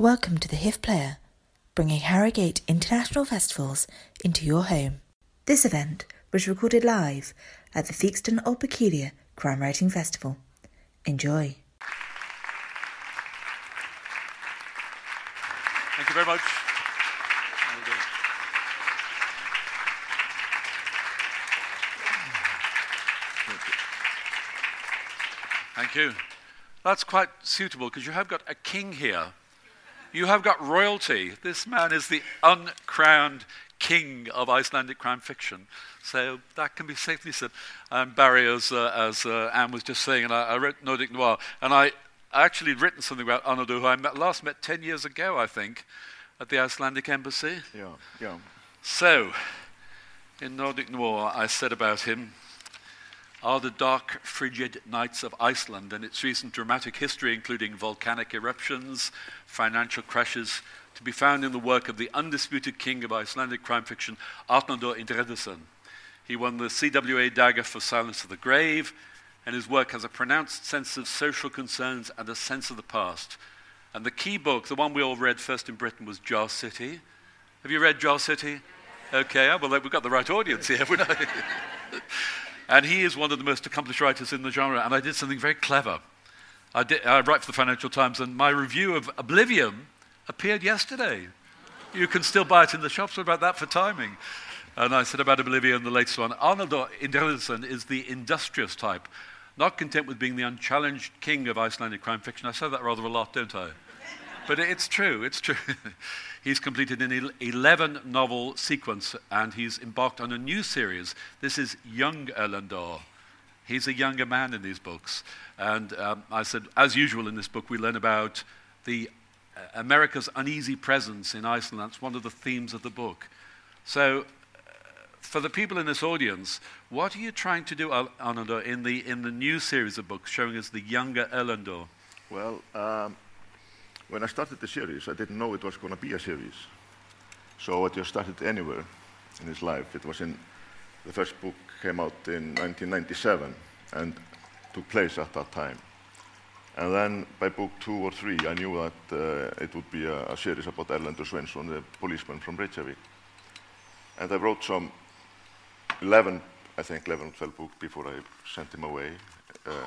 Welcome to the HIF Player, bringing Harrogate International Festivals into your home. This event was recorded live at the Theakston Old Peculier Crime Writing Festival. Enjoy. Thank you very much. Thank you. That's quite suitable because you have got a king here. You have got royalty. This man is the uncrowned king of Icelandic crime fiction. So that can be safely said. And Barry, as, uh, as uh, Ann was just saying, and I, I read Nordic Noir, and I actually had written something about Arnaldur, who I met, last met 10 years ago, I think, at the Icelandic embassy. Yeah, yeah. So, in Nordic Noir, I said about him, are the dark, frigid nights of Iceland and its recent dramatic history, including volcanic eruptions, financial crashes, to be found in the work of the undisputed king of Icelandic crime fiction, Arnaldur Indriðason. He won the CWA dagger for Silence of the Grave, and his work has a pronounced sense of social concerns and a sense of the past. And the key book, the one we all read first in Britain, was Jar City. Have you read Jar City? Okay, well, we've got the right audience here. and he is one of the most accomplished writers in the genre, and I did something very clever. I, did, I write for the Financial Times, and my review of Oblivion appeared yesterday. You can still buy it in the shops. What about that for timing? And I said about Oblivion, the latest one. Arnaldur Indriðason is the industrious type, not content with being the unchallenged king of Icelandic crime fiction. I say that rather a lot, don't I? But it's true, it's true. he's completed an 11 novel sequence and he's embarked on a new series. This is Young Erlendur. He's a younger man in these books. And um, I said, as usual in this book, we learn about the uh, America's uneasy presence in Iceland. That's one of the themes of the book. So, uh, for the people in this audience, what are you trying to do, Arnaldur, in the, in the new series of books showing us the younger Erlendur? Well, um, when I started the series, I didn't know it was going to be a series. So I just started anywhere in his life. It was in, the first book came out in 1997 and took place at that time. And then by book two or three, I knew that uh, it would be a, a, series about Erlendur Sveinsson, the policeman from Reykjavik. And I wrote some 11, I think 11 or 12 books before I sent him away uh,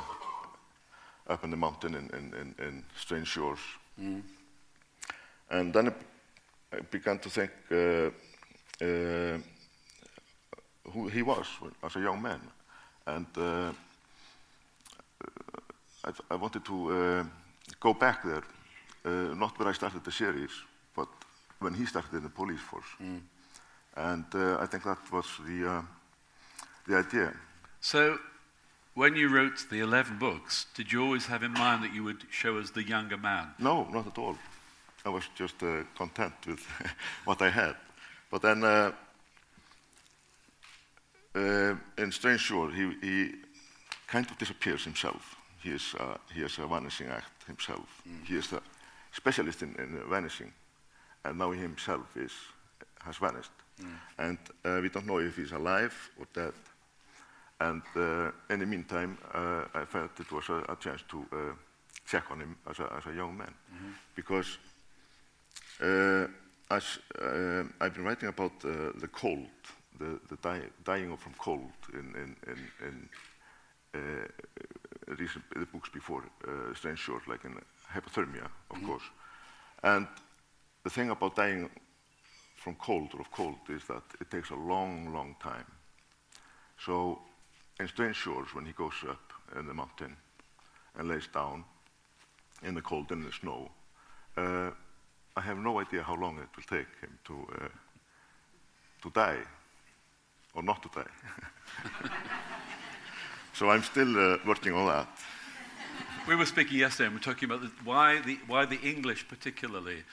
up in the mountain in, in, in, in strange shores. Mm. And then I, began to think uh, uh, who he was as a young man. And uh, I, I, wanted to uh, go back there, uh, not where I started the series, but when he started in the police force. Mm. And uh, I think that was the, uh, the idea. So, when you wrote the 11 books, did you always have in mind that you would show us the younger man? No, not at all. I was just uh, content with what I had. But then, uh, in Strange Shore, he, he kind of disappears himself he is, uh, he is a vanishing act himself. Mm. He is a specialist in, in vanishing, and now he himself is, has vanished. Mm. And uh, we don't know if he's alive or dead. And uh, in the meantime, uh, I felt it was a, a chance to uh, check on him as a, as a young man. Mm -hmm. Because uh, as I've been writing about the cold, the, the dying from cold in, in, in, in recent the books before uh, Strange Shores, like in hypothermia, of mm -hmm. course. And the thing about dying from cold or of cold is that it takes a long, long time. So in Strange Shores, when he goes up in the mountain and lays down in the cold and the snow, uh, I have no idea how long it will take him to, uh, to die or not to die. So I'm still uh, working on that. We were speaking yesterday and we were talking about the, why, the, why the English particularly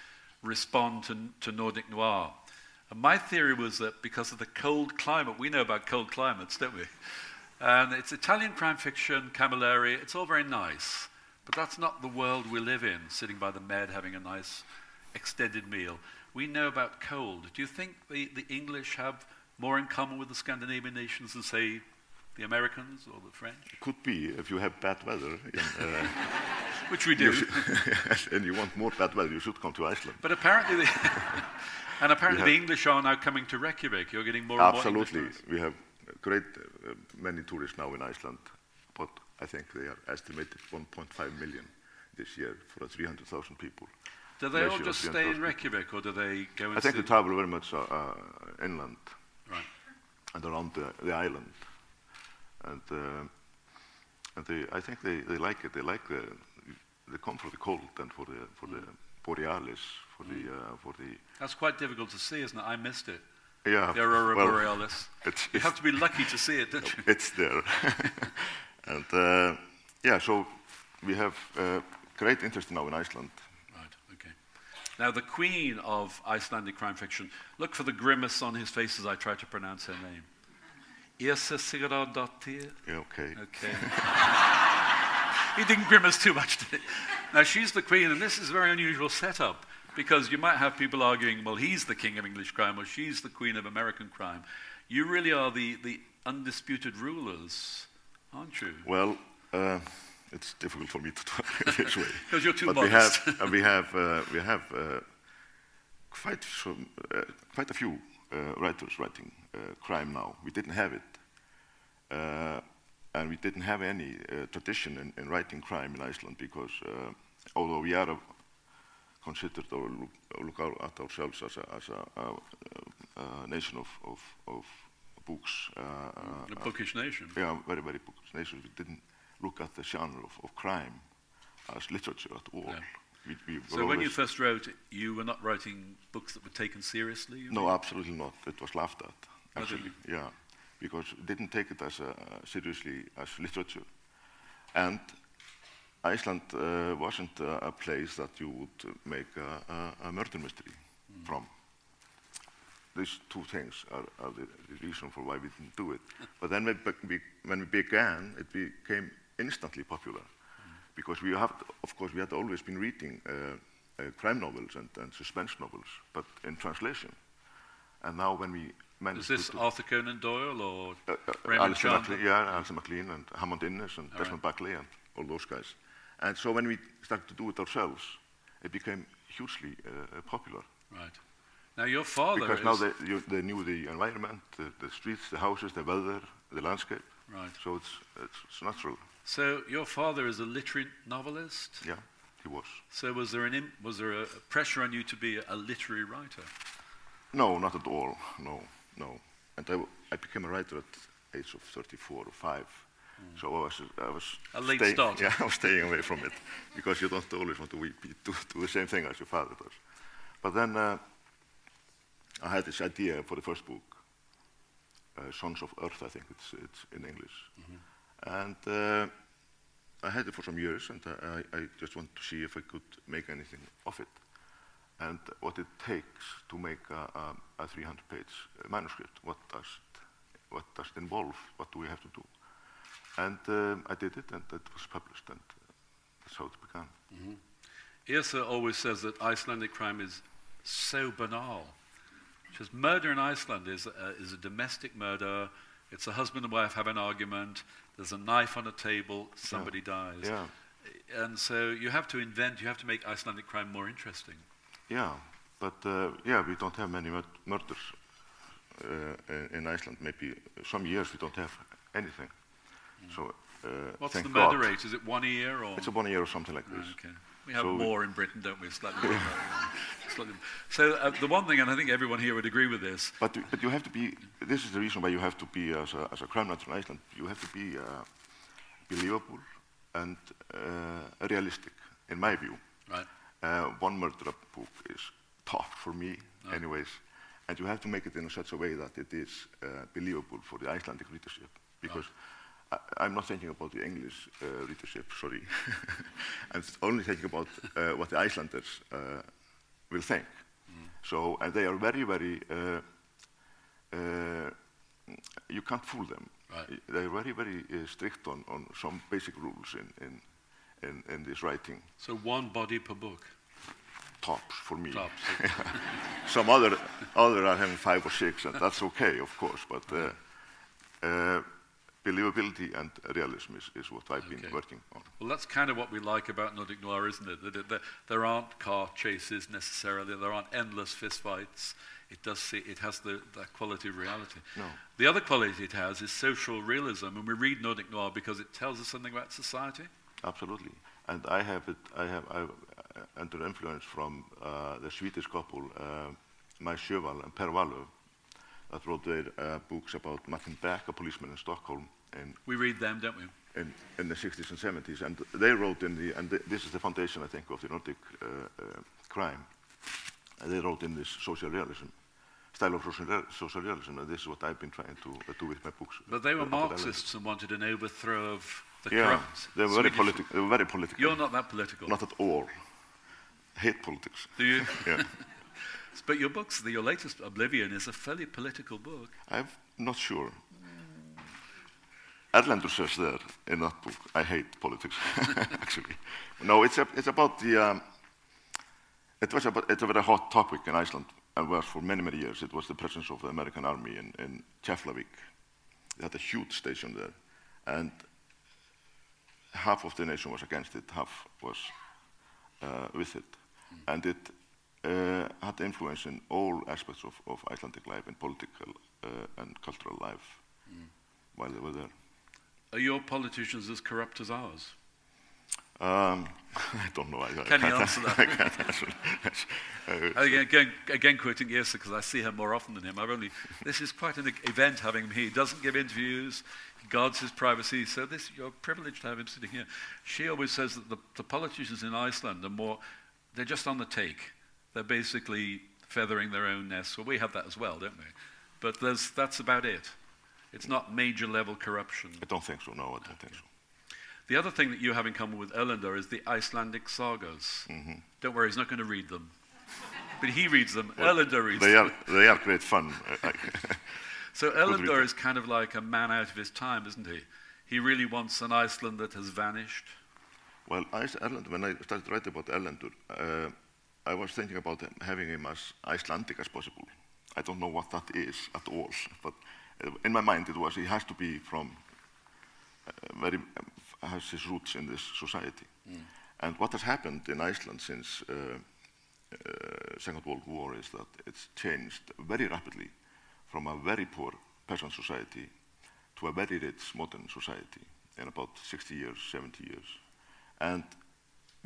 respond to, to Nordic noir. And my theory was that because of the cold climate, we know about cold climates, don't we? And it's Italian crime fiction, Camilleri, it's all very nice. But that's not the world we live in, sitting by the med having a nice extended meal. We know about cold. Do you think the, the English have more in common with the Scandinavian nations than, say, the Americans or the French? It could be if you have bad weather in, uh, which we do. you and you want more bad weather, you should come to Iceland. But apparently, the and apparently the English are now coming to Reykjavik. You're getting more and more Absolutely. We have great uh, many tourists now in Iceland, but I think they are estimated 1.5 million this year for 300,000 people. Do they all just stay in Reykjavik, or do they go I think they travel very much uh, uh, inland Right. and around the, the island. And, uh, and they, I think they, they like it. They like the, they come for the cold and for the, for the borealis, for the, uh, for the, That's quite difficult to see, isn't it? I missed it. Yeah. The Aurora well, Borealis. it's- you have to be lucky to see it, don't you? it's there. and uh, yeah, so we have uh, great interest now in Iceland. Right, okay. Now, the queen of Icelandic crime fiction, look for the grimace on his face as I try to pronounce her name. Yrsa Sigurðardóttir. Yeah, okay. Okay. he didn't grimace too much, did he? Now, she's the queen, and this is a very unusual setup because you might have people arguing, well, he's the king of English crime or she's the queen of American crime. You really are the, the undisputed rulers, aren't you? Well, uh, it's difficult for me to talk this way. 'Cause you're too but we have, uh, we have, uh, we have uh, quite, some, uh, quite a few uh, writers writing uh, crime now. We didn't have it. Uh, and we didn't have any uh, tradition in, in writing crime in Iceland because uh, although we are a, considered or look, look out at ourselves as a, as a, a, a nation of, of, of books, uh, A uh, bookish nation. yeah, very, very bookish nation. We didn't look at the genre of, of crime as literature at all. Yeah. We, we So when you first wrote, you were not writing books that were taken seriously? No, mean? absolutely not. It was laughed at, actually. Yeah, because we didn't take it as a, seriously as literature. And Iceland uh, wasn't uh, a place that you would make a, a, a murder mystery from. These two things are, are the, the reason for why we didn't do it. But then we, when we began, it became instantly popular. Because we have, of course, we had always been reading uh, uh, crime novels and, and suspense novels, but in translation. And now when we Is managed this to... do- Arthur Conan Doyle or uh, uh, Raymond Chandler? Yeah, Alistair MacLean and Hammond Innes and All Desmond Buckley and all those guys. And so when we started to do it ourselves, it became hugely uh, popular. Right. Now your father Because now they, you, they knew the environment, the, the streets, the houses, the weather, the landscape. right. So it's, it's, it's natural. So your father is a literary novelist. Yeah, he was. So was there an was there a pressure on you to be a literary writer? No, not at all. No, no. And I became a writer at age of 34 or 5. So I was, I was A late staying- start. Yeah, I was staying away from it because you don't always want to be, do, do the same thing as your father does. But then uh, I had this idea for the first book, uh, Sons of Earth, I think it's, it's in English. And uh, I had it for some years, and I, I I just wanted to see if I could make anything of it and what it takes to make a, a, a 300-page manuscript. What does it, what does it involve? What do we have to do? And um, I did it, and it was published, and uh, that's how it began. Yrsa always says that Icelandic crime is so banal. She says murder in Iceland is a, is a domestic murder. It's a husband and wife have an argument. There's a knife on a table. Somebody dies. Yeah, And so you have to invent. You have to make Icelandic crime more interesting. yeah, but uh, yeah, we don't have many mur- murders uh, in Iceland. Maybe some years we don't have anything. So uh, What's the murder God. rate? Is it one year or? It's a one year or something like this. Okay. We have So- more in Britain, don't we? Slightly more. Slightly. So uh, the one thing, and I think everyone here would agree with this, But, but you have to be, this is the reason why you have to be, as a, as a crime writer in Iceland, you have to be uh, believable and uh, realistic, in my view. right? Uh, one murder book is tough for me, anyways, and you have to make it in such a way that it is uh, believable for the Icelandic readership. Because I, I'm not thinking about the English uh, readership, sorry. I'm only thinking about uh, what the Icelanders uh, will think. So, and they are very, very, uh, uh, you can't fool them. Right. They are very, very uh, strict on, on some basic rules in, in, in, in this writing. So one body per book. Tops for me. Tops. Some other, other are having five or six, and that's okay, of course. But believability and realism is, is what I've been working on. Well, that's kind of what we like about Nordic noir, isn't it? That it, that there aren't car chases necessarily. There aren't endless fistfights. It does see, it has the, that quality of reality. No. The other quality it has is social realism, and we read Nordic noir because it tells us something about society. Absolutely. And I have it, I have, I, uh, under influence from uh, the Swedish couple, uh, Sjöwall and Per Wahlöö, that wrote their uh, books about Martin Beck, a policeman in Stockholm in, We read them, don't we? in, in the 60s and 70s. And they wrote in the, and th this is the foundation, I think, of the Nordic uh, uh, crime. And they wrote in this social realism, style of social, social realism, and this is what I've been trying to uh, do with my books. But they were Marxists and wanted an overthrow of the Yeah, corrupt. they were very, Swedish- politi- they were very political. You're not that political, Not at all. Hate politics. do you? Yeah. but your books, the, your latest, Oblivion, is a fairly political book. I'm not sure. Erlendur says there in that book, I hate politics, actually. No, it's, a, it's about the, um, it was about, it's a very hot topic in Iceland, and was for many, many years. It was the presence of the American army in, in Keflavik. They had a huge station there, and half of the nation was against it, half was uh, with it. And it uh, had influence in all aspects of, of Icelandic life, in political uh, and cultural life, while they were there. Are your politicians as corrupt as ours? Um, I don't know. I, I Can you answer that? I can't answer. Again, again, again quoting Yrsa, because I see her more often than him. I've only, this is quite an event having him here. He doesn't give interviews, he guards his privacy, so this, you're privileged to have him sitting here. She always says that the, the politicians in Iceland are more, they're just on the take. They're basically feathering their own nests. Well, we have that as well, don't we? But there's, that's about it. It's not major level corruption. I don't think so. No, I don't think so. The other thing that you have in common with Erlendur is the Icelandic sagas. Don't worry, he's not going to read them. But he reads them. Erlendur reads They them. are they are great fun. So read Erlendur is kind of like a man out of his time, isn't he? He really wants an Iceland that has vanished. well, Ice- Erlendur, when I started writing about Erlendur, uh, I was thinking about having him as Icelandic as possible. I don't know what that is at all, but in my mind it was he has to be from uh, very um, has his roots in this society. And what has happened in Iceland since uh, uh, Second World War is that it's changed very rapidly from a very poor peasant society to a very rich modern society in about 60 years, 70 years. And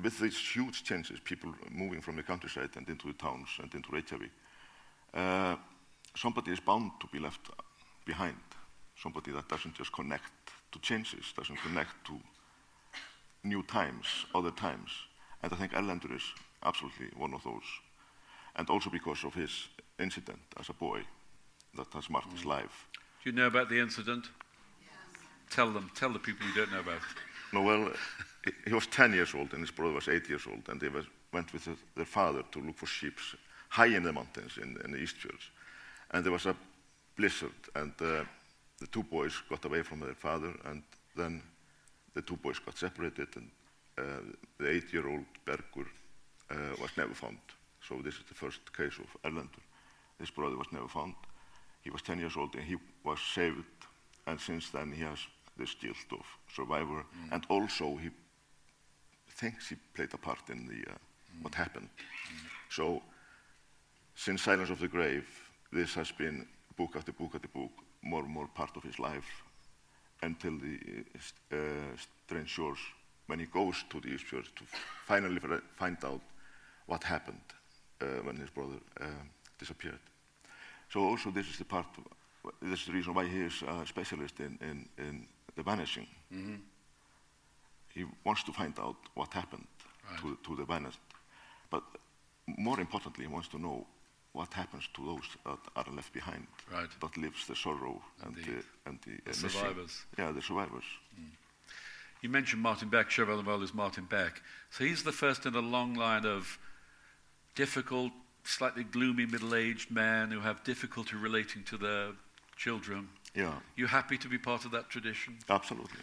with these huge changes, people moving from the countryside and into the towns and into Reykjavik, uh, somebody is bound to be left behind. Somebody that doesn't just connect to changes, doesn't connect to new times, other times. And I think Erlendur is absolutely one of those. And also because of his incident as a boy that has marked his life. Do you know about the incident? Tell them. Tell the people you don't know about. No, well, he- was 10 years old and his brother was 8 years old, and they was, went with their father to look for sheep high in the mountains in, in the Eastfjords. And there was a blizzard, and uh, the two boys got away from their father, and then the two boys got separated, and uh, the eight-year-old Bergur uh, was never found. So this is the first case of Erlendur. His brother was never found. He was 10 years old, and he was saved, and since then he has this guilt of survivor, and also he thinks he played a part in the uh, what happened. So, since Silence of the Grave, this has been book after book after book, more and more part of his life, until the uh, strange shores, when he goes to the Eastfjords to finally fi- find out what happened uh, when his brother uh, disappeared. So also this is the part, this is the reason why he is a specialist in, in, in the vanishing. He wants to find out what happened to, to the vanished. But more importantly, he wants to know what happens to those that are left behind, Right. that lives the sorrow and the, and the, The survivors. Yeah, the survivors. Mm. You mentioned Martin Beck. Chevalier is Martin Beck. So he's the first in a long line of difficult, slightly gloomy middle-aged men who have difficulty relating to their children. Yeah, You happy to be part of that tradition? absolutely.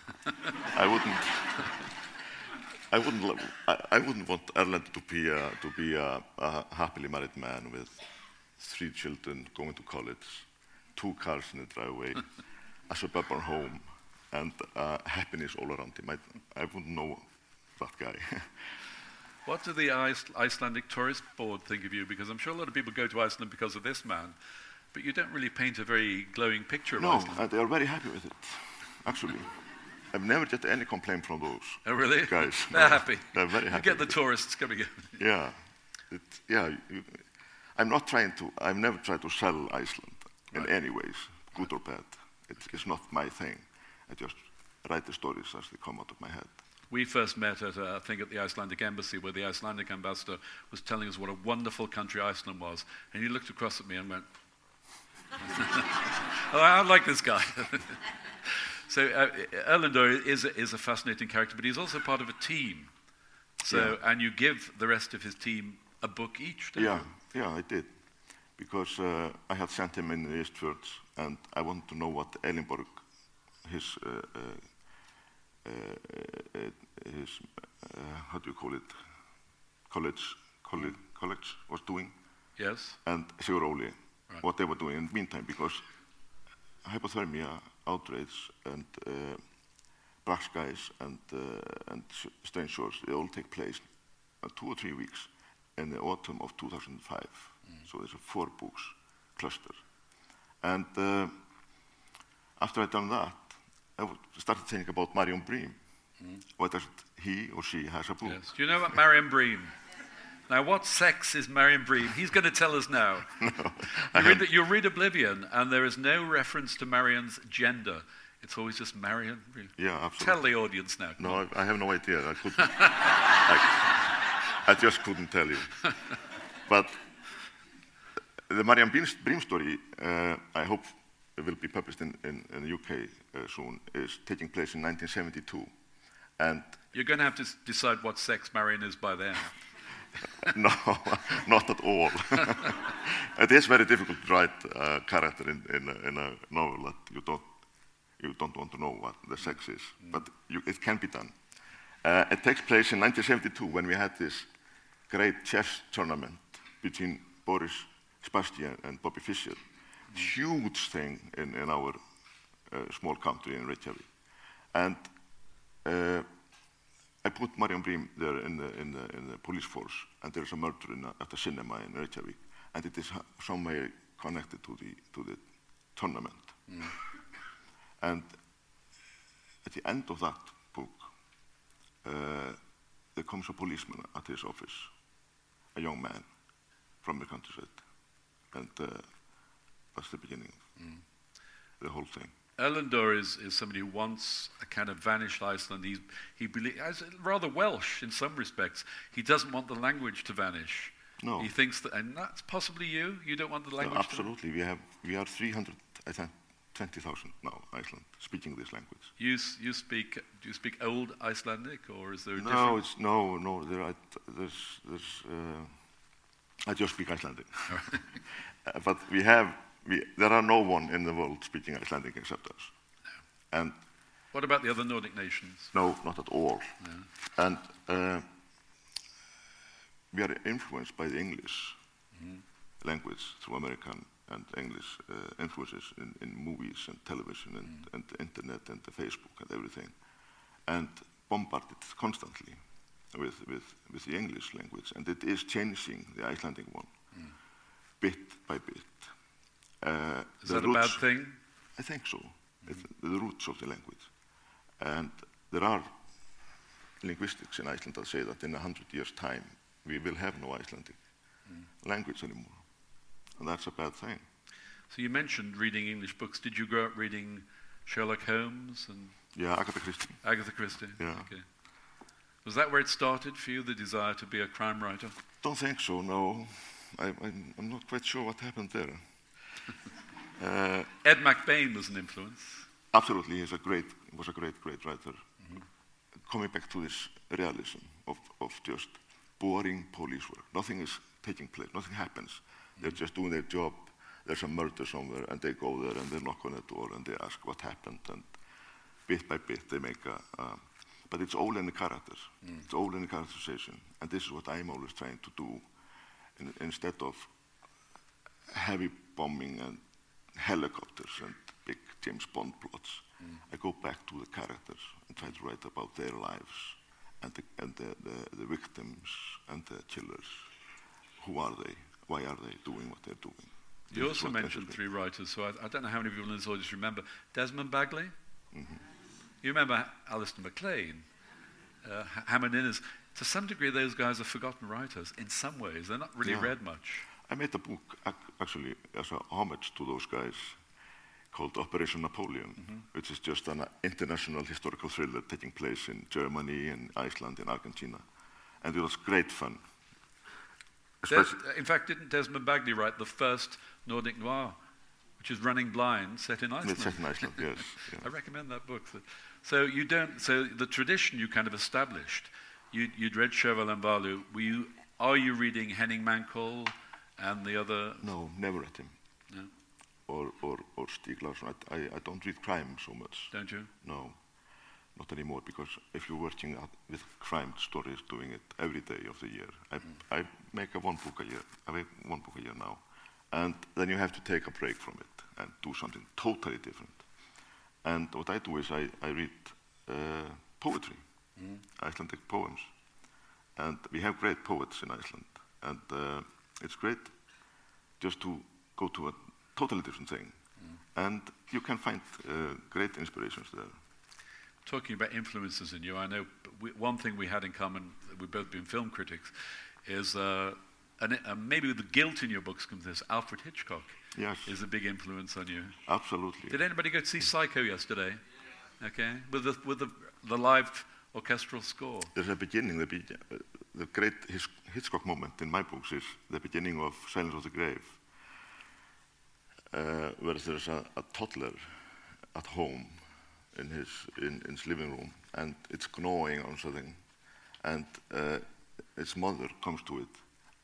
I wouldn't. I wouldn't. I, I wouldn't want Erlend to be a, to be a, a happily married man with three children going to college, two cars in the driveway, a suburban home, and uh, happiness all around him. I, I wouldn't know that guy. What do the Icelandic Tourist Board think of you? Because I'm sure a lot of people go to Iceland because of this man, but you don't really paint a very glowing picture of no, Iceland. uh, they are very happy with it, actually. I've never get any complaint from those. oh, really? Guys, They're no, happy. they're very You happy get the tourists coming in. Yeah, it, yeah. You, I'm not trying to. I've never tried to sell Iceland in Right. any ways, good or bad. It, it's not my thing. I just write the stories as they come out of my head. We first met at, uh, I think, at the Icelandic embassy, where the Icelandic ambassador was telling us what a wonderful country Iceland was, and he looked across at me and went, oh, "I like this guy." so uh, is a, is a fascinating character, but he's also part of a team. So, and you give the rest of his team a book each. Yeah, you? Yeah, I did, because uh, I had sent him in the Eastfjords, and I wanted to know what Elinborg, his, uh, uh, uh, uh, his, uh, how do you call it, college, college, college was doing, Yes. and Sigur Óli, Right. what they were doing in the meantime, because hypothermia, outrage, and black skies, and, and strange shores, they all take place two or three weeks in the autumn of 2005. So there's a four books cluster. And uh, after I'd done that, I started thinking about Marion Briem. Why doesn't he or she has a book? Yes. Do you know about Marion Briem? Now, what sex is Marion Briem? He's going to tell us now. you, read the, you read Oblivion, and there is no reference to Marion's gender. It's always just Marion Briem. Yeah, absolutely. Tell the audience now. No, I, I have no idea. I couldn't. I, I just couldn't tell you. But the Marion Briem, story, uh, I hope it will be published in, in, in the UK uh, soon, is taking place in 1972. And You're going to have to decide what sex Marion is by then. no, not at all. it is very difficult to write a character in, in, a, in a novel that you don't, you don't want to know what the sex is, but you, it can be done. Uh, it takes place in 1972 when we had this great chess tournament between Boris Spassky and Bobby Fischer. Huge thing in, in our uh, small country in Reykjavik. And uh, I put Marion Bream there in the, in the, in the police force, and there's a murder in a, at a cinema in Reykjavik, and it is ha- some way connected to the, to the tournament. And at the end of that book, uh, there comes a policeman at his office, a young man from the countryside, and uh, that's the beginning of the whole thing. Erlendur is, is somebody who wants a kind of vanished Iceland. He's, he belie- as rather Welsh in some respects. He doesn't want the language to vanish. No. He thinks that, and that's possibly you. You don't want the No, language to absolutely, we have we are 300, I think, 20,000 now, Iceland, speaking this language. You, you speak, do you speak Old Icelandic, or is there a No, it's no, no. There are, there's, there's. Uh, I just speak Icelandic, Uh, but we have. We, there are no one in the world speaking Icelandic except us, and What about the other Nordic nations? no, not at all. And uh, we are influenced by the English language through American and English uh, influences in, in movies and television and, and the internet and the Facebook and everything, and bombarded constantly with, with, with the English language, and it is changing the Icelandic one bit by bit. Uh, Is that a bad roots- thing? I think so. It's the roots of the language. And there are linguistics in Iceland that say that in a hundred years' time we will have no Icelandic language anymore. And that's a bad thing. So you mentioned reading English books. Did you grow up reading Sherlock Holmes and Yeah, Agatha Christie. Agatha Christie? Yeah. Okay. Was that where it started for you, the desire to be a crime writer? Don't think so, no. I, I'm, I'm not quite sure what happened there. uh, Ed McBain was an influence. absolutely, he's a great, was a great, great writer. Coming back to this realism of, of just boring police work. Nothing is taking place, nothing happens. They're just doing their job. There's a murder somewhere, and they go there and they knock on the door and they ask what happened, and bit by bit they make a. Um, but it's all in the characters. It's all in the characterization, and this is what I'm always trying to do. In, instead of heavy bombing and helicopters and big James Bond plots. I go back to the characters and try to write about their lives and the, and the, the, the victims and the killers. Who are they? Why are they doing what they're doing? You is also mentioned three writers, so I, I don't know how many people in this audience remember. Desmond Bagley? Mm-hmm. You remember Alistair MacLean, uh, Hammond Innes. To some degree, those guys are forgotten writers in some ways. They're not really Yeah. read much. I made a book ac- actually as a homage to those guys called Operation Napoleon, which is just an uh, international historical thriller taking place in Germany and Iceland and Argentina. And it was great fun. Des- in fact, didn't Desmond Bagley write the first Nordic noir, which is Running Blind, set in Iceland? it's set in Iceland, yes. yeah. I recommend that book. So- you don't. So the tradition you kind of established. You, you'd read Sjöwall and Wahlöö. Were you? Are you reading Henning Mankell and the other? No, never at him. No, Or, or, or Stieg Larsson. I, I, I don't read crime so much. don't you? No, not anymore. Because if you're working with crime stories, doing it every day of the year, I, I make a one book a year. I make one book a year now, and then you have to take a break from it and do something totally different. And what I do is I, I read uh, poetry, Icelandic poems, and we have great poets in Iceland, and uh, it's great just to go to a totally different thing, and you can find uh, great inspirations there. Talking about influences in you, I know we, one thing we had in common. We've both been film critics. Is uh, and uh, maybe the guilt in your books comes this. Alfred Hitchcock Yes, is a big influence on you. absolutely. Did anybody go to see Psycho yesterday? Okay, with the with the the live orchestral score. There's a beginning, the, be- uh, the great His- Hitchcock moment in my books is the beginning of Silence of the Grave, uh, where there's a, a toddler at home in his, in, in his living room, and it's gnawing on something, and uh, its mother comes to it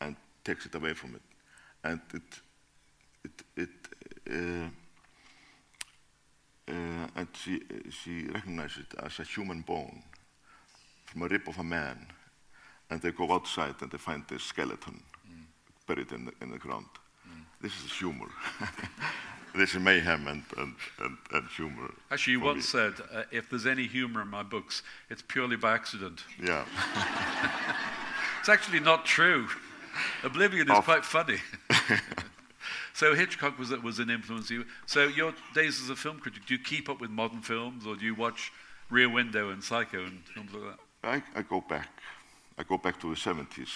and takes it away from it, and it, it, it uh, uh, and she, she recognizes it as a human bone from a rib of a man, and they go outside and they find this skeleton buried in the, in the ground. This is humor. this is mayhem and, and, and, and humor. Actually, you once me. said, uh, if there's any humor in my books, it's purely by accident. Yeah. It's actually not true. Oblivion is Of- quite funny. so Hitchcock was, was an influence. You. So your days as a film critic, do you keep up with modern films, or do you watch Rear Window and Psycho and films like that? I, I go back. I go back to the 70s.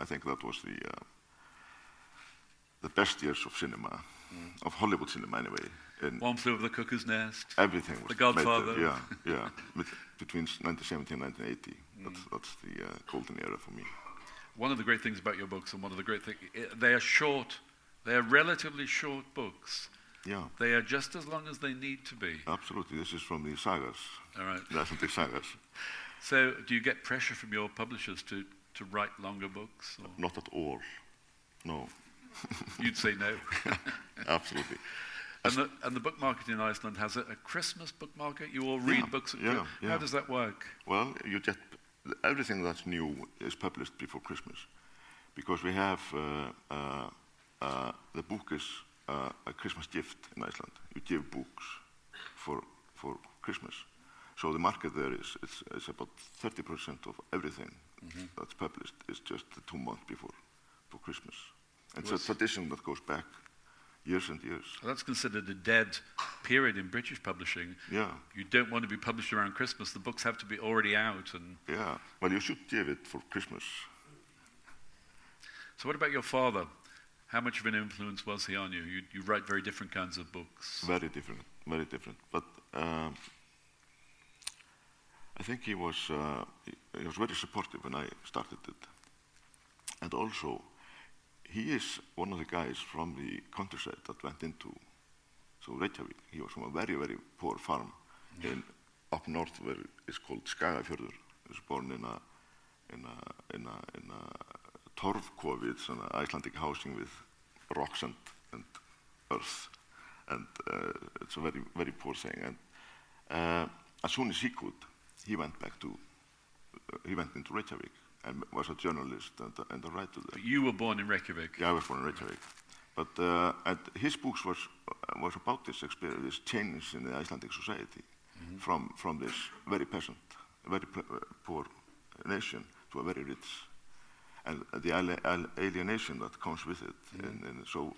I think that was the, uh, the best years of cinema, of Hollywood cinema anyway. And One Flew Over the Cuckoo's Nest. everything was The Godfather. made. Yeah, yeah. Between 1970 and 1980. That's, that's the uh, golden era for me. One of the great things about your books, and one of the great things, they are short. They are relatively short books. Yeah, They are just as long as they need to be. absolutely. This is from the sagas, All right. the sagas. So, do you get pressure from your publishers to, to write longer books? Or Not at all. No, you'd say no. absolutely. and, the, and the book market in Iceland has a, a Christmas book market. You all read Yeah, books. At yeah, Chri- yeah. How does that work? Well, you get everything that's new is published before Christmas, because we have uh, uh, uh, the book is uh, a Christmas gift in Iceland. You give books for for Christmas, so the market there is it's, it's about thirty percent of everything that's published is just two months before for Christmas. It's a tradition that goes back years and years. Well, that's considered a dead period in British publishing. Yeah, You don't want to be published around Christmas. The books have to be already out. And yeah. Well, you should give it for Christmas. so, what about your father? How much of an influence was he on you? You, you write very different kinds of books. Very different, very different. But um, I think he was uh, he, he was very supportive when I started it, and also he is one of the guys from the countryside that went into so Reykjavik. He was from a very very poor farm in up north where it's called Skagafjörður. He was born in a in a in a in a torfkofi. It's an Icelandic housing with rocks and, and earth and uh, it's a very very poor thing. And uh, as soon as he could, he went back to uh, he went into Reykjavik and was a journalist and, and a writer there. But you were born in Reykjavik. Yeah, I was born in Reykjavik, But uh, and his books was was about this experience, this change in the Icelandic society Mm-hmm. from from this very peasant, very uh, poor nation to a very rich, and the alienation that comes with it. And, and so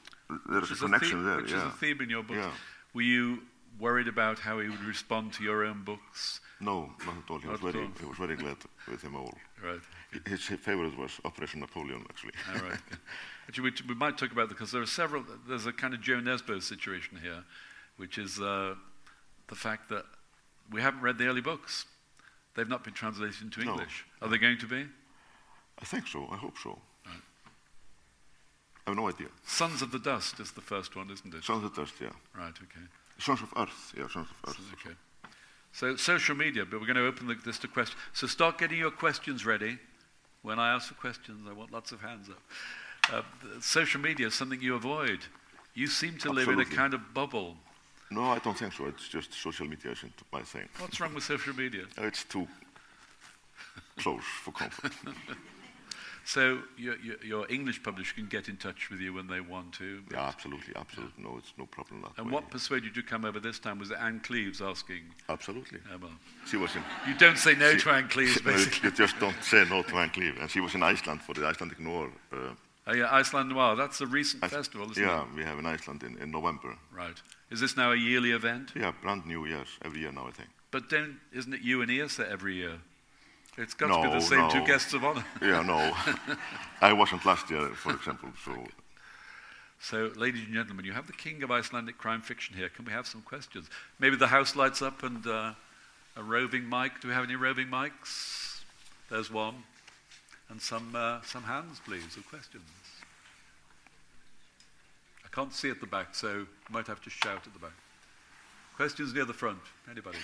there is. A connection there. Which yeah. is a theme in your books. Yeah. Were you worried about how he would respond to your own books? No, not at all. He was very all. he was very glad with them all. Right. His favorite was Operation Napoleon, actually. All right. Actually, we, we might talk about that because there are several. There's a kind of Jo Nesbø situation here, which is uh, the fact that we haven't read the early books. They've not been translated into No. English. Are they going to be? I think so. I hope so. I have no idea. Sons of the Dust is the first one, isn't it? Sons of the Dust, yeah. Right. Okay. Sons of Earth, yeah, Sons of Earth. Okay. So social media, but we're going to open the, this to questions. So start getting your questions ready. When I ask for questions, I want lots of hands up. Uh, social media is something you avoid. You seem to live in a kind of bubble. No, I don't think so. It's just social media isn't my thing. What's wrong with social media? It's too close for comfort. So your, your, your English publisher can get in touch with you when they want to. yeah, absolutely, absolutely. No, it's no problem that And way. what persuaded you to come over this time? Was it Ann Cleeves asking? Absolutely. Uh, well, She was in. you don't say no she- to Ann Cleeves, No, you- basically. you just don't say no to Anne Cleve. And she was in Iceland for the Icelandic Noir. Uh, Oh, yeah, Iceland Noir. That's a recent Ice- festival, isn't yeah, it? Yeah, we have in Iceland in, in November. Right. Is this now a yearly event? Yeah, brand new, yes, every year now, I think. But don't, isn't it you and Yrsa every year? It's got to be the same two guests of honor. Yeah, no. I wasn't last year, for example, so So, ladies and gentlemen, you have the king of Icelandic crime fiction here. Can we have some questions? Maybe the house lights up and uh, a roving mic. Do we have any roving mics? There's one. And some, uh, some hands, please, or questions. I can't see at the back, so you might have to shout at the back. Questions near the front. Anybody?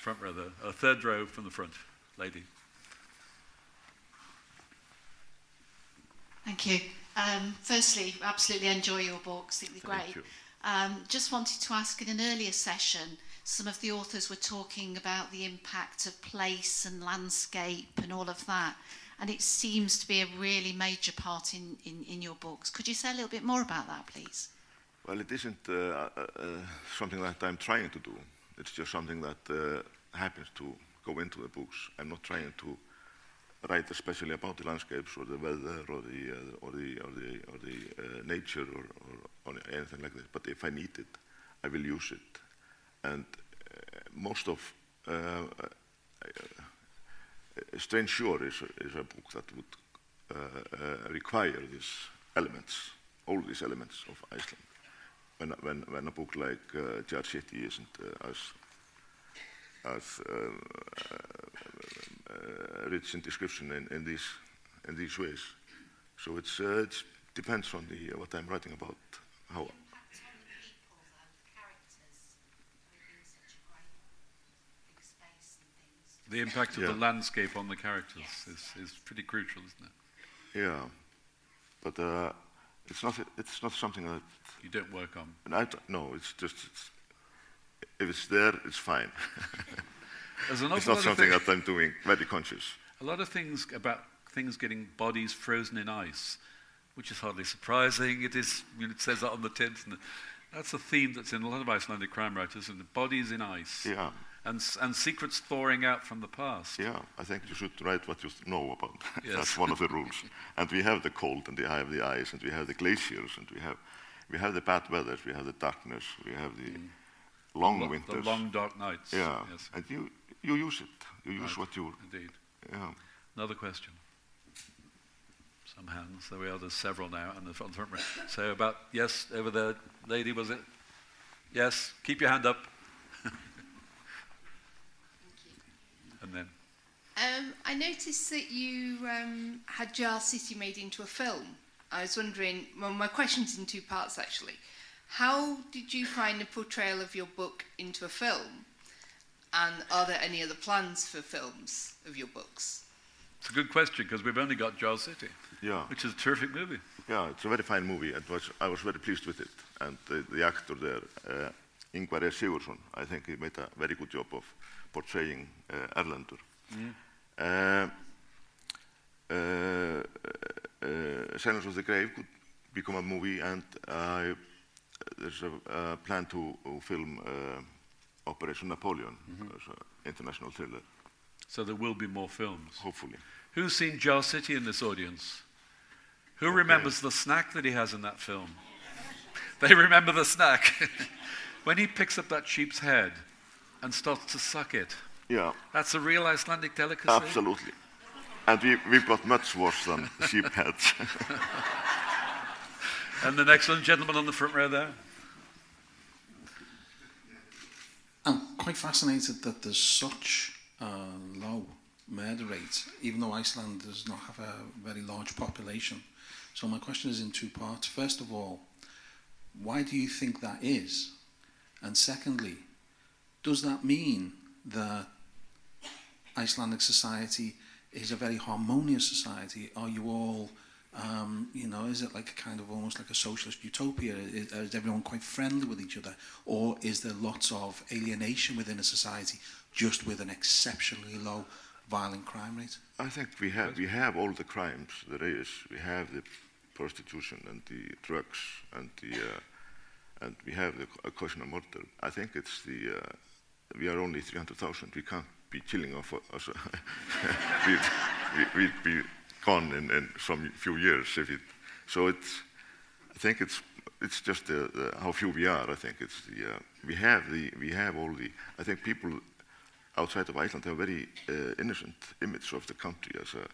Front row there. Uh, third row from the front. Lady. Thank you. Um, firstly, absolutely enjoy your books. I think they're Thank great. you. Um, just wanted to ask in an earlier session, some of the authors were talking about the impact of place and landscape and all of that. And it seems to be a really major part in, in, in your books. Could you say a little bit more about that, please? Well, it isn't uh, uh, uh, something that I'm trying to do. It's just something that uh, happens to go into the books. I'm not trying to write especially about the landscapes or the weather or the uh, or the or the or the uh, nature or, or, or anything like that. But if I need it, I will use it. And uh, most of uh, uh, Strange Shore is is a book that would require these elements, all these elements of Iceland. When, when, when a book like uh, Jar City isn't uh, as, as uh, uh, rich in description in, in, these, in these ways. So it's, uh, it depends on the, uh, what I'm writing about, how, The impact of Yeah. the landscape on the characters is, is pretty crucial, isn't it? yeah. But uh, it's, not, it's not something that You don't work on. And I no, it's just, it's, if it's there, it's fine. It's not something that I'm doing very conscious. A lot of things about things getting bodies frozen in ice, which is hardly surprising. It is, I mean, it says that on the. And that's a theme that's in a lot of Icelandic crime writers, and the bodies in ice. Yeah, And, and secrets thawing out from the past. yeah, I think you should write what you know about. Yes. That's one of the rules. and we have the cold, and we have the ice, and we have the glaciers, and we have, we have the bad weather, we have the darkness, we have the mm. long Lo- the winters. long dark nights. yeah, Yes, and you, you use it. You use Right. what you, indeed. yeah. Another question. Some hands. There we are. There's several now, and the front front row. So about yes, over there, lady, was it? Yes. Keep your hand up. and then Um, I noticed that you um, had Jar City made into a film. I was wondering, well, my question's in two parts actually. How did you find the portrayal of your book into a film? And are there any other plans for films of your books? it's a good question because we've only got Jar City, Yeah. which is a terrific movie. Yeah, it's a very fine movie. It was, I was very pleased with it. And the, the actor there, uh, Ingvar. Sigurðsson, I think he made a very good job of portraying uh, Erlendur. Uh, uh, Silence of the Grave could become a movie, and uh, there's a uh, plan to uh, film uh, Operation Napoleon as an international thriller, So there will be more films. hopefully. Who's seen Jar City in this audience? Who remembers the snack that he has in that film? They remember the snack. when he picks up that sheep's head and starts to suck it, Yeah, that's a real Icelandic delicacy. absolutely. And we, we've got much worse than sheep heads. And the next one, gentleman on the front row there. I'm quite fascinated that there's such a low murder rate, even though Iceland does not have a very large population. So my question is in two parts. First of all, why do you think that is? And secondly, does that mean that Icelandic society is a very harmonious society? Are you all, um, you know, is it like a kind of almost like a socialist utopia? Is, is everyone quite friendly with each other? Or is there lots of alienation within a society just with an exceptionally low violent crime rate? I think we have, we have all the crimes there is. We have the prostitution and the drugs and the, uh, and we have the occasional murder. I think it's the, uh, we are only 300,000. We can't be killing off us. we, we, we'd be gone in, in some few years if it, so it's, I think it's, it's just how few we are. I think it's the, uh, we have the, we have all the, I think people outside of Iceland have a very uh, innocent image of the country as a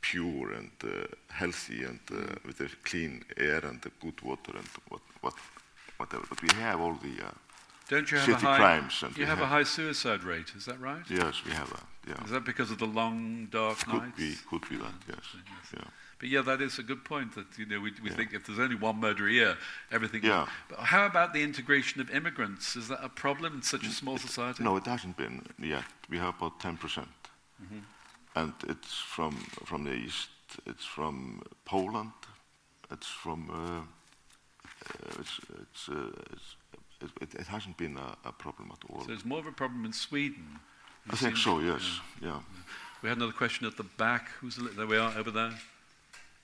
pure and uh, healthy and uh, with the clean air and the good water and what, what, whatever. But we have all the, uh, Don't you have City a high, crimes you we have a high suicide rate, is that right? yes, we have a, yeah. Is that because of the long, dark Could nights? be, could be that, yes. Yeah. But yeah, that is a good point. That you know, we, we Yeah. think if there's only one murder a year, everything. Yeah. But how about the integration of immigrants? Is that a problem in such a small society? No, it hasn't been yet. We have about 10%. percent And it's from, from the east, it's from Poland, it's from, uh, uh, it's, it's, uh, it's, it, it, it hasn't been a, a problem at all. So it's more of a problem in Sweden. I think so, yes, yeah. We had another question at the back. Who's the, there? We are over there.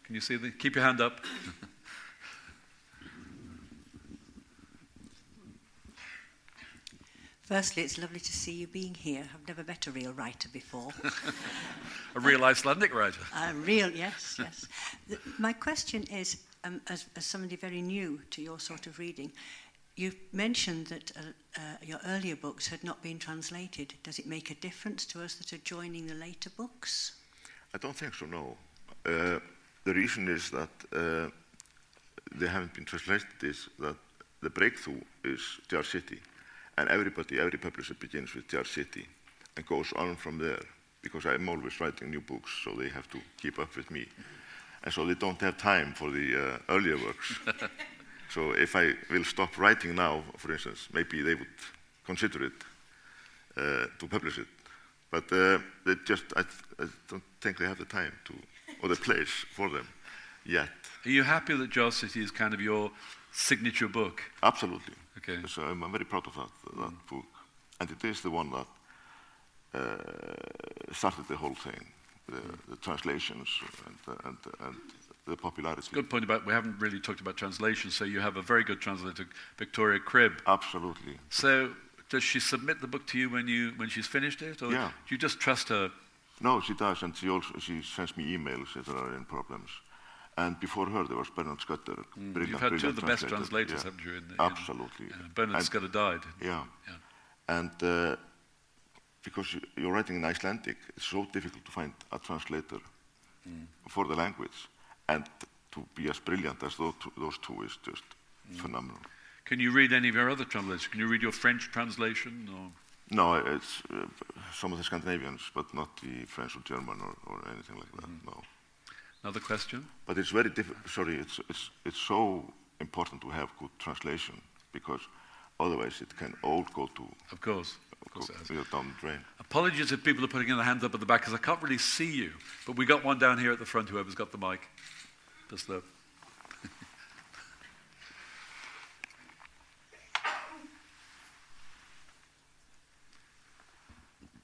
Can you see the? Keep your hand up. Firstly, it's lovely to see you being here. I've never met a real writer before. A real Icelandic writer. A real, yes, yes. The, my question is, um, as, as somebody very new to your sort of reading, you mentioned that uh, uh, your earlier books had not been translated. Does it make a difference to us that are joining the later books? I don't think so, no. Uh, the reason is that uh, they haven't been translated is that the breakthrough is Jar City. And everybody, every publisher begins with Jar City and goes on from there because I'm always writing new books, so they have to keep up with me. And so they don't have time for the uh, earlier works. so if I will stop writing now, for instance, maybe they would consider it uh, to publish it. But uh, they just, I, I don't think they have the time to, or the place for them yet. Are you happy that Jar City is kind of your signature book? Absolutely. Okay. So I'm, I'm very proud of that, that book. And it is the one that uh, started the whole thing, the, the translations and, and, and the popularity. Good point about we haven't really talked about translation. So you have a very good translator, Victoria Cribb. Absolutely. So does she submit the book to you when you when she's finished it, or Yeah. do you just trust her? No, she does, and she also she sends me emails if there are any problems. And before her, there was Bernard Scudder. brilliant, Mm. You've had two of the best translators, Yeah. haven't you? In the, Absolutely. Uh, Bernard And- Scudder died. Yeah. Yeah. And uh, because you- you're writing in Icelandic, it's so difficult to find a translator Mm. for the language. And to be as brilliant as those two, those two is just Mm. phenomenal. Can you read any of your other translations? Can you read your French translation? Or? No, it's uh, some of the Scandinavians, but not the French or German or, or anything like that. Mm-hmm. No. Another question? But it's very difficult. Sorry, it's, it's, it's so important to have good translation because otherwise it can all go to Of course. Of course it has. you know, down the drain. Apologies if people are putting their hands up at the back because I can't really see you. But we got one down here at the front, whoever's got the mic. Just there.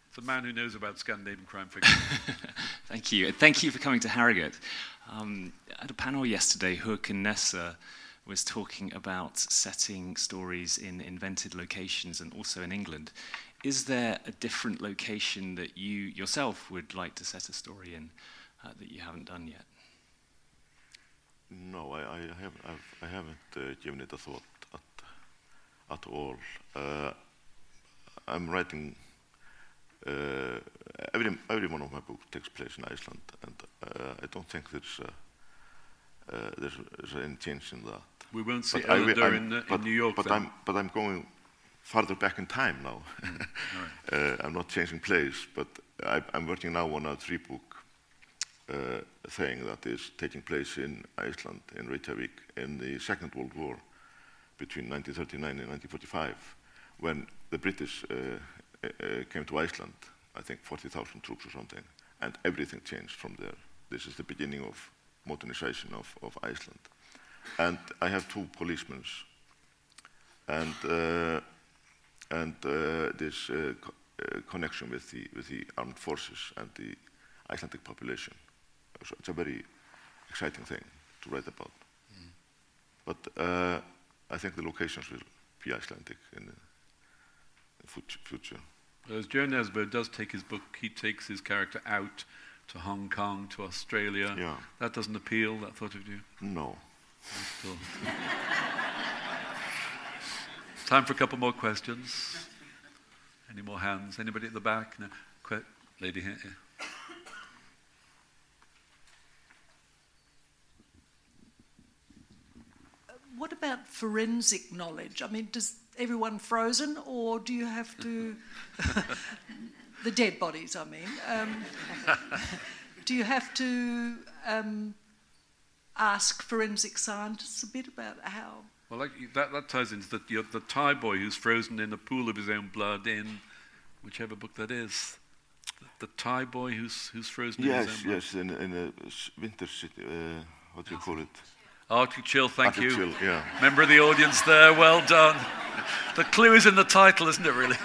it's a man who knows about Scandinavian crime fiction. Thank you. And Thank you for coming to Harrogate. Um, at a panel yesterday, Håkan Nesser was talking about setting stories in invented locations and also in England. Is there a different location that you yourself would like to set a story in uh, that you haven't done yet? No, I, I haven't, I've, I haven't uh, given it a thought at, at all. Uh, I'm writing, uh, every, every one of my books takes place in Iceland, and uh, I don't think there's, uh, uh, there's, there's any change in that. We won't see But I wi- Ellender I'm- in, uh, but, in New York But then. I'm, but I'm going farther back in time now. uh, I'm not changing place, but I, I'm working now on a three-book uh, thing that is taking place in Iceland, in Reykjavik, in the Second World War between 1939 and 1945, when the British uh, uh, came to Iceland, I think 40,000 troops or something, and everything changed from there. This is the beginning of modernization of, of Iceland. And I have two policemen, and, uh, and uh, this uh, co- uh, connection with the, with the armed forces and the Icelandic population. So it's a very exciting thing to write about. But uh, I think the locations will be Icelandic in the in fut- future. As Jo Nesbø does take his book, he takes his character out to Hong Kong, to Australia. Yeah. That doesn't appeal, that thought of you? No. Time for a couple more questions. Any more hands? Anybody at the back? No. Que- lady here. yeah. What about forensic knowledge? I mean, does everyone frozen, or do you have to the dead bodies? I mean, um, do you have to um, ask forensic scientists a bit about how? Well, like, that, that ties into the, the, the Thai boy who's frozen in a pool of his own blood in whichever book that is. The, the Thai boy who's, who's frozen in Yes, his own blood. yes, in, in a s- winter city, uh, what do you call it? Arctic Chill, thank Arctic you. Chill, yeah. Member of the audience there, well done. The clue is in the title, isn't it, really?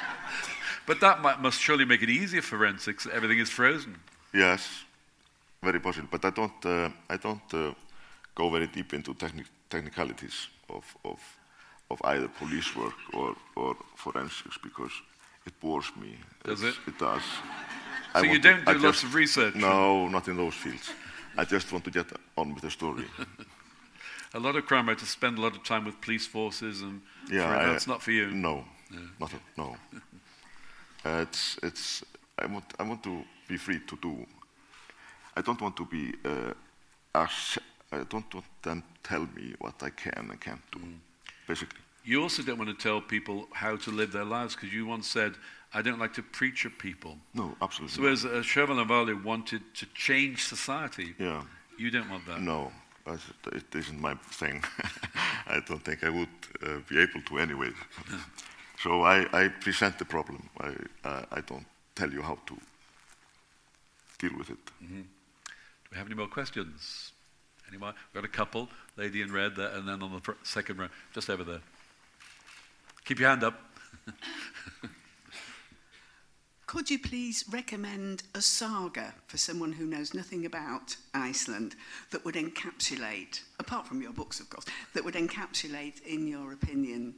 but that might, must surely make it easier for forensics. Everything is frozen. Yes, very possible. But I don't, uh, I don't uh, go very deep into technic- technicalities of, of, of either police work or, or forensics because it bores me. Does It's- it? It does. So you don't do I lots just- of research? No, not in those fields. I just want to get on with the story. A lot of crime writers spend a lot of time with police forces, and Yeah, I- that's not for you. No, not at, no. Uh, it's it's. I want I want to be free to do. I don't want to be. Uh, I don't want them to tell me what I can and can't do. Mm. Basically, You also don't want to tell people how to live their lives because you once said, I don't like to preach at people. no, absolutely. So, as uh, Wahlöö wanted to change society, yeah, you don't want that. no, it isn't my thing. I don't think I would uh, be able to anyway. so I, I present the problem. I uh, I don't tell you how to deal with it. Do we have any more questions? Anyone? We've got a couple. Lady in red there, and then on the second row, just over there. Keep your hand up. Could you please recommend a saga for someone who knows nothing about Iceland that would encapsulate, apart from your books, of course, that would encapsulate, in your opinion,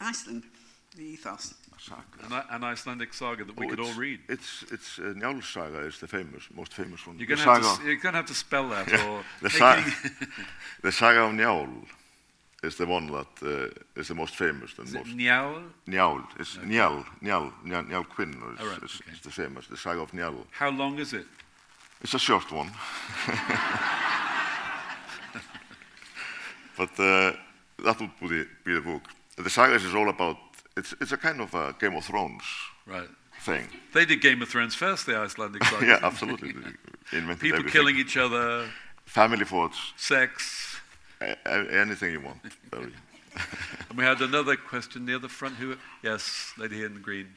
Iceland, the ethos? Saga. An, an Icelandic saga that we Oh, could all read. It's it's uh, Njál's saga is the famous, most famous one. You're going to have to, you're gonna have to spell that. Yeah, Or the, make sa- the saga of Njál is the one that uh, is the most famous. And Is most Njál? Njál is Njál, Njál, Njál, Njál Quinn is, Oh, right, is, okay. is the same as the saga of Njál. How long is it? It's a short one. but uh, that would be the, be the book. The saga is all about, it's, it's a kind of a Game of Thrones Right. thing. They did Game of Thrones first, the Icelandic saga. yeah, absolutely. People everything. killing each other, Family forts, sex. A- a- anything you want. And we had another question near the front. Who? Yes, lady here in the green.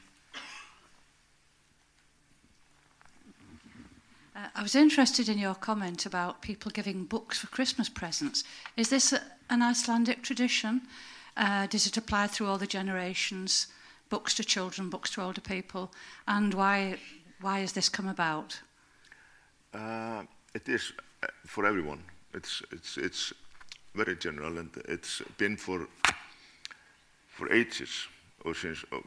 Uh, I was interested in your comment about people giving books for Christmas presents. Is this a, an Icelandic tradition? Uh, does it apply through all the generations? Books to children, books to older people, and why why has this come about? Uh, it is for everyone. It's, it's, it's very general and it's been for, for ages or since uh,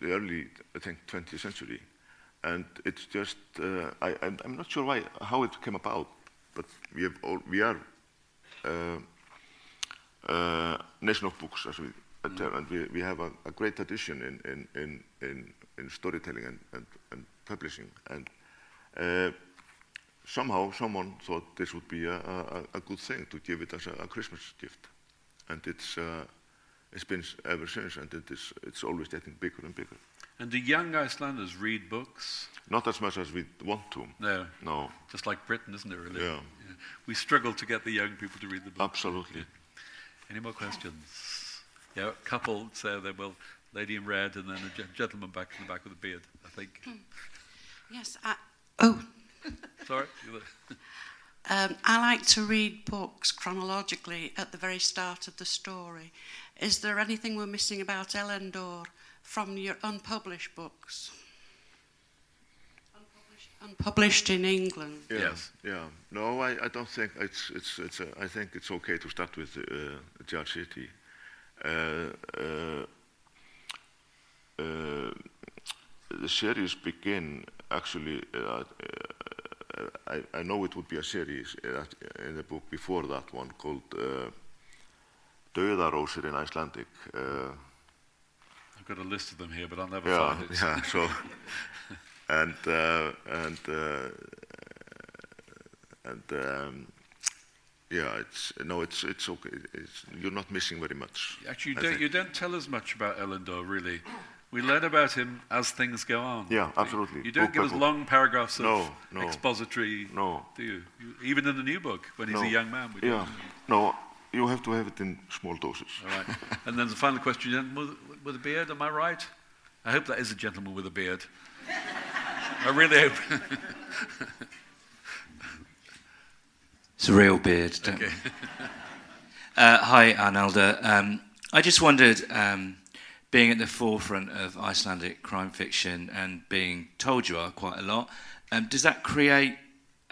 the early, I think, 20th century. And it's just, uh, I, I'm, not sure why, how it came about, but we, have all, we are uh, uh, nation of books, as we mm. term, and we, we have a, a great tradition in, in, in, in, in storytelling and, and, and publishing. And uh, somehow someone thought this would be a, a, a, good thing to give it as a, a Christmas gift. And it's, uh, it's been ever since, and it is, it's always getting bigger and bigger. And do young Icelanders read books? Not as much as we want to. No. No. Just like Britain, isn't it, really? Yeah. yeah. We struggle to get the young people to read the book. Absolutely. Yeah. Any more questions? Yeah, a couple say they will. Lady in red, and then a gentleman back in the back with a beard, I think. Yes. I, oh. Sorry. Um, I like to read books chronologically at the very start of the story. Is there anything we're missing about Erlendur from your unpublished books? Unpublished, unpublished in England. Yeah, yes. Yeah. No, I, I don't think it's it's it's. A, I think it's okay to start with uh, Jar City. Uh, uh, uh, the series begin actually. Uh, uh, I, I, know it would be a series in the book before that one called uh, Dauðarósir in Icelandic. Uh, I've got a list of them here, but I'll never yeah, find it. Yeah, so and uh, and uh, and um, yeah, it's no, it's it's okay. It's, you're not missing very much. Actually, you don't, you don't tell us much about Erlendur, really. We learn about him as things go on. Yeah, absolutely. You don't book give us book. long paragraphs of no, no, expository, no. do you? you? Even in the new book, when he's no. a young man. We yeah, no, you have to have it in small doses. All right. and then the final question, with, with a beard, am I right? I hope that is a gentleman with a beard. I really hope. it's a real beard. Okay. uh, hi, Arnaldur. Um, I just wondered... Um, being at the forefront of Icelandic crime fiction and being told you are quite a lot, um, does that create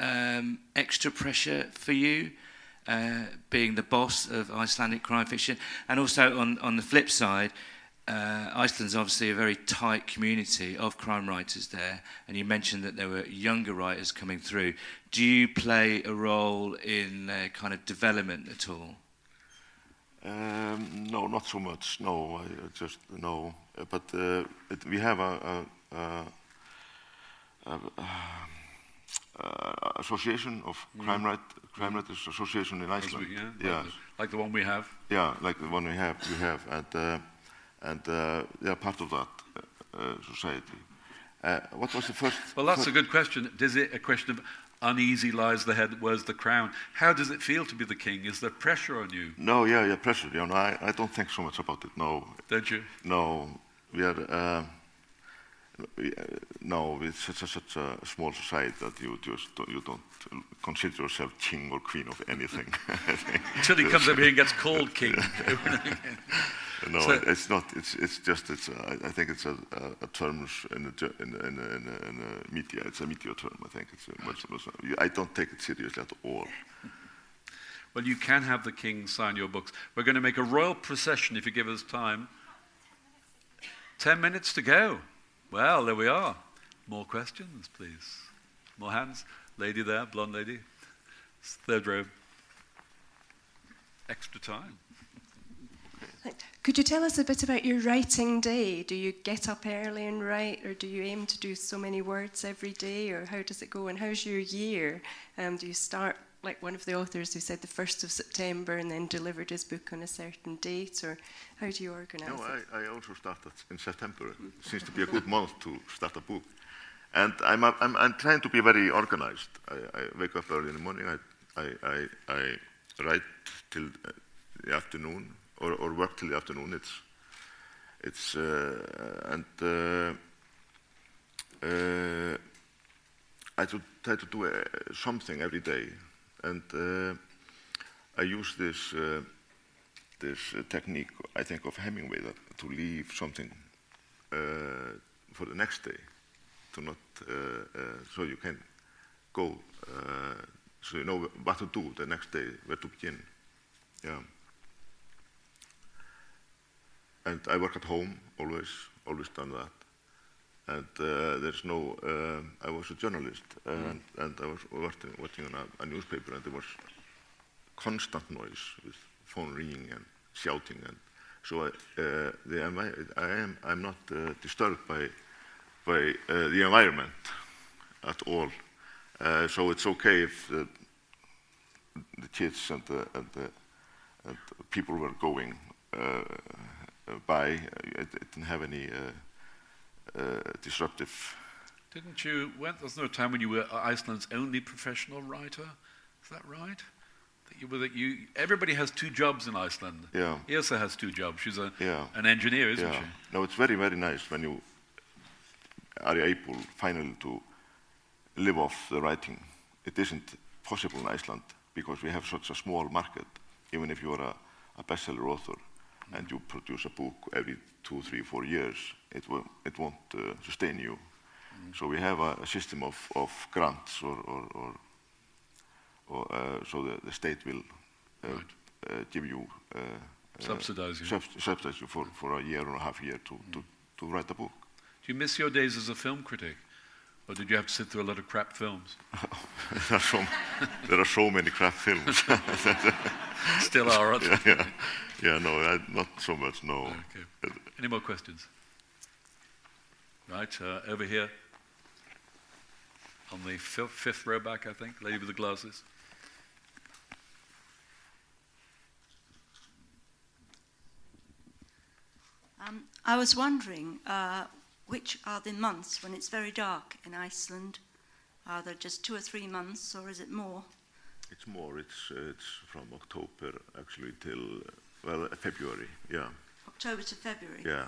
um, extra pressure for you, uh, being the boss of Icelandic crime fiction? And also on, on the flip side, uh, Iceland's obviously a very tight community of crime writers there, and you mentioned that there were younger writers coming through. Do you play a role in their kind of development at all? Um, no, not so much. No, I just no. Uh, but uh, it, we have a, a, a, a association of mm. crime, right, crime writers association in Iceland. We, yeah, yeah. Like, the, like, the, one we have. Yeah, like the one we have. We have, and uh, and uh, they are part of that uh, society. Uh, what was the first? Well, that's a good question. Is it a question of uneasy lies the head, where's the crown? How does it feel to be the king? Is there pressure on you? No, yeah, yeah, pressure. You know, I, I don't think so much about it. No. Don't you? No, we are. Uh, no, it's such a, such a small society that you just you don't consider yourself king or queen of anything. Until he comes up here and gets called king. no, so, it's not. It's it's just. It's. Uh, I think it's a, a, a term in the in, in, in, in media. It's a media term. I think it's much, much. I don't take it seriously at all. Well, you can have the king sign your books. We're going to make a royal procession if you give us time. Ten minutes to go. Well, there we are. More questions, please. More hands. Lady there, blonde lady. Third row. Extra time. Could you tell us a bit about your writing day? Do you get up early and write, or do you aim to do so many words every day, or how does it go? And how's your year? Um, do you start like one of the authors who said the 1st of September and then delivered his book on a certain date, or how do you organise no, it? I, I also started in September. It seems to be a good month to start a book. And I'm, I'm, I'm trying to be very organized. I, I, wake up early in the morning, I, I, I write till the afternoon, or, or work till the afternoon. It's, it's uh, and uh, uh, I try to do uh, something every day and uh, I use this uh, this uh, technique, I think, of Hemingway, that to leave something for the next day, to not so you can go so you know what to do the next day, where to begin. Yeah. And I work at home always, always done that. And uh, there's no, uh, I was a journalist mm. and, and I was working, working on a, a newspaper and there was constant noise with phone ringing and shouting and so I, uh, the, I am, I'm not uh, disturbed by, by uh, the environment at all. Uh, so it's okay if the, the kids and the, and the, and people were going uh, by. It, it, didn't have any uh, disruptive. Didn't you? When, was there a time when you were Iceland's only professional writer? Is that right? That you, you, everybody has two jobs in Iceland. Yeah. Yrsa has two jobs. She's a, yeah. an engineer, isn't yeah. she? No, it's very, very nice when you are able finally to live off the writing. It isn't possible in Iceland because we have such a small market. Even if you are a, a bestseller author mm. and you produce a book every two, three, four years, it, will, it won't uh, sustain you. Mm. So we have a, a system of, of grants or, or, or or, uh, so the, the state will uh, right. Uh, give you subsidize you. Sub subsidize you for, for a year or a half year to, mm. to, to write a book. Do you miss your days as a film critic? Or did you have to sit through a lot of crap films? there, are so, there, are so, many crap films. Still are, yeah, yeah, yeah, no, I, not so much, no. Okay. Any more questions? Right, uh, over here on the fifth, fifth row back, I think, lady with the glasses. Um, I was wondering uh, which are the months when it's very dark in Iceland? Are there just two or three months, or is it more? It's more. It's uh, it's from October actually till well February. Yeah. October to February. Yeah,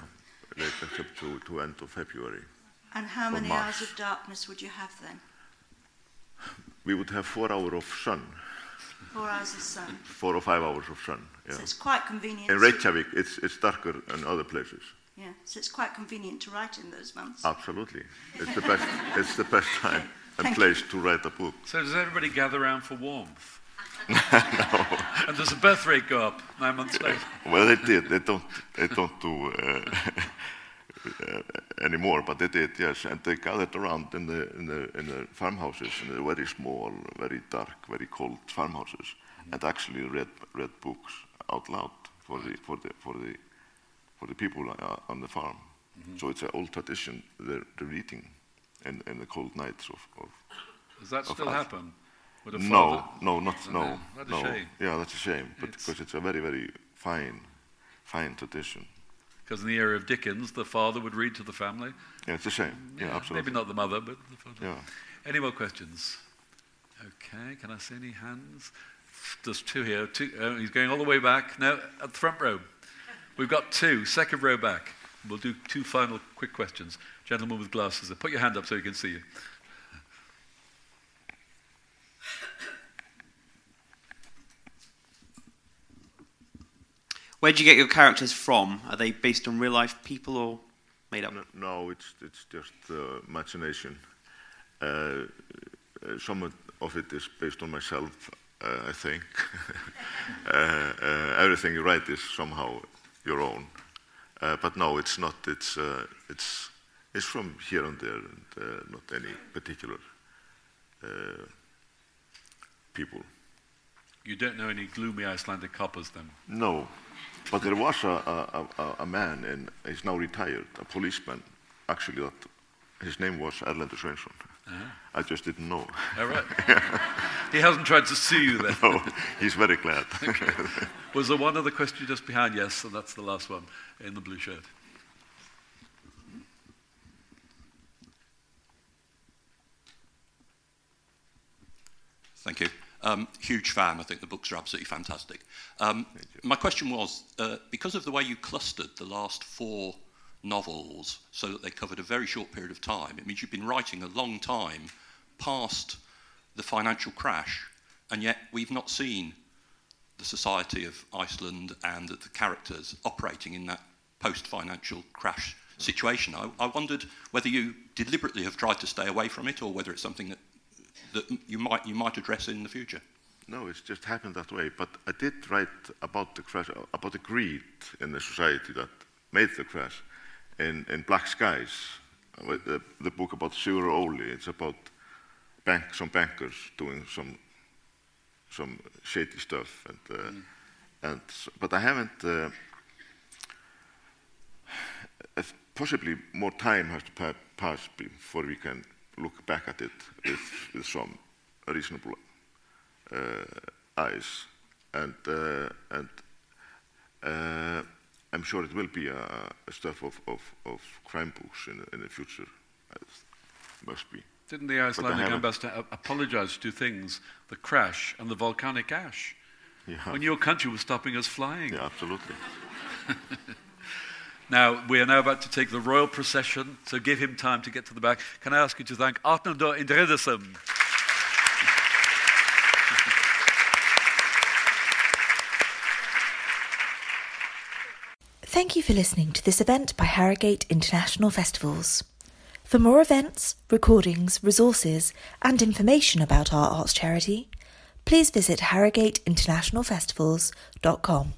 late October to, to end of February. And how many hours of darkness would you have then? we would have four hours of sun. Four hours of sun. Four or five hours of sun. Yeah. So it's quite convenient. In Reykjavik, it's it's darker than other places. Yeah, so it's quite convenient to write in those months. Absolutely, it's the best. it's the best time okay. and Thank place you. to write a book. So does everybody gather around for warmth? No. And does the birth rate go up nine months later? Well, it did. They don't. They don't do. Uh, uh, anymore, but they did, yes. And they gathered around in the, in the, in the farmhouses, in the very small, very dark, very cold farmhouses, mm -hmm. and actually read, read books out loud for the, for the, for the, for the people uh, on the farm. Mm -hmm. So it's an old tradition, the, the reading in, in the cold nights of. of Does that still us. happen? No, no, not no. That's no. a shame. Yeah, that's a shame, but because it's a very, very fine, fine tradition. Because in the era of Dickens, the father would read to the family. Yeah, it's a shame. Yeah, yeah absolutely. Maybe not the mother, but the father. Yeah. Any more questions? Okay, can I see any hands? There's two here. Two, oh, he's going all the way back. No, at the front row. We've got two, second row back. We'll do two final quick questions. Gentleman with glasses, put your hand up so he can see you. Where do you get your characters from? Are they based on real life people or made up? No, no it's it's just uh, imagination. Uh, uh, some of it is based on myself, uh, I think. Uh, uh, everything you write is somehow your own, but no, it's not. It's it's it's from here and there, and not any particular people. You don't know any gloomy Icelandic coppers then? No, but there was a, a, a, man, and he's now retired, a policeman, actually, that his name was Erlendur Sveinsson. Uh-huh. I just didn't know. All right. he hasn't tried to sue you then? No, he's very glad. okay. Was there one other question just behind? Yes, and that's the last one in the blue shirt. Thank you. Um, huge fan. I think the books are absolutely fantastic. Um, my question was uh, because of the way you clustered the last four novels so that they covered a very short period of time, it means you've been writing a long time past the financial crash, and yet we've not seen the society of Iceland and the characters operating in that post financial crash situation. I, I wondered whether you deliberately have tried to stay away from it or whether it's something that that you might, you might address in the future? No, it's just happened that way. But I did write about the crash, about the greed in the society that made the crash in, in Black Skies, the, the book about Sigurður Óli. It's about bank, some bankers doing some some shady stuff, and uh, mm. and but I haven't. Uh, possibly more time has to pa pass before we can look back at it with, with some reasonable uh, eyes, and uh, and uh, I'm sure it will be a, a stuff of, of, of, crime books in, in the future. It must be. Didn't the Icelandic ambassador apologize to two things, the crash and the volcanic ash? Yeah. When your country was stopping us flying. Yeah, absolutely. now, we are now about to take the royal procession, so give him time to get to the back. Can I ask you to thank Arnaldur Indriðason? Thank you for listening to this event by Harrogate International Festivals. For more events, recordings, resources, and information about our arts charity, please visit harrogateinternationalfestivals.com.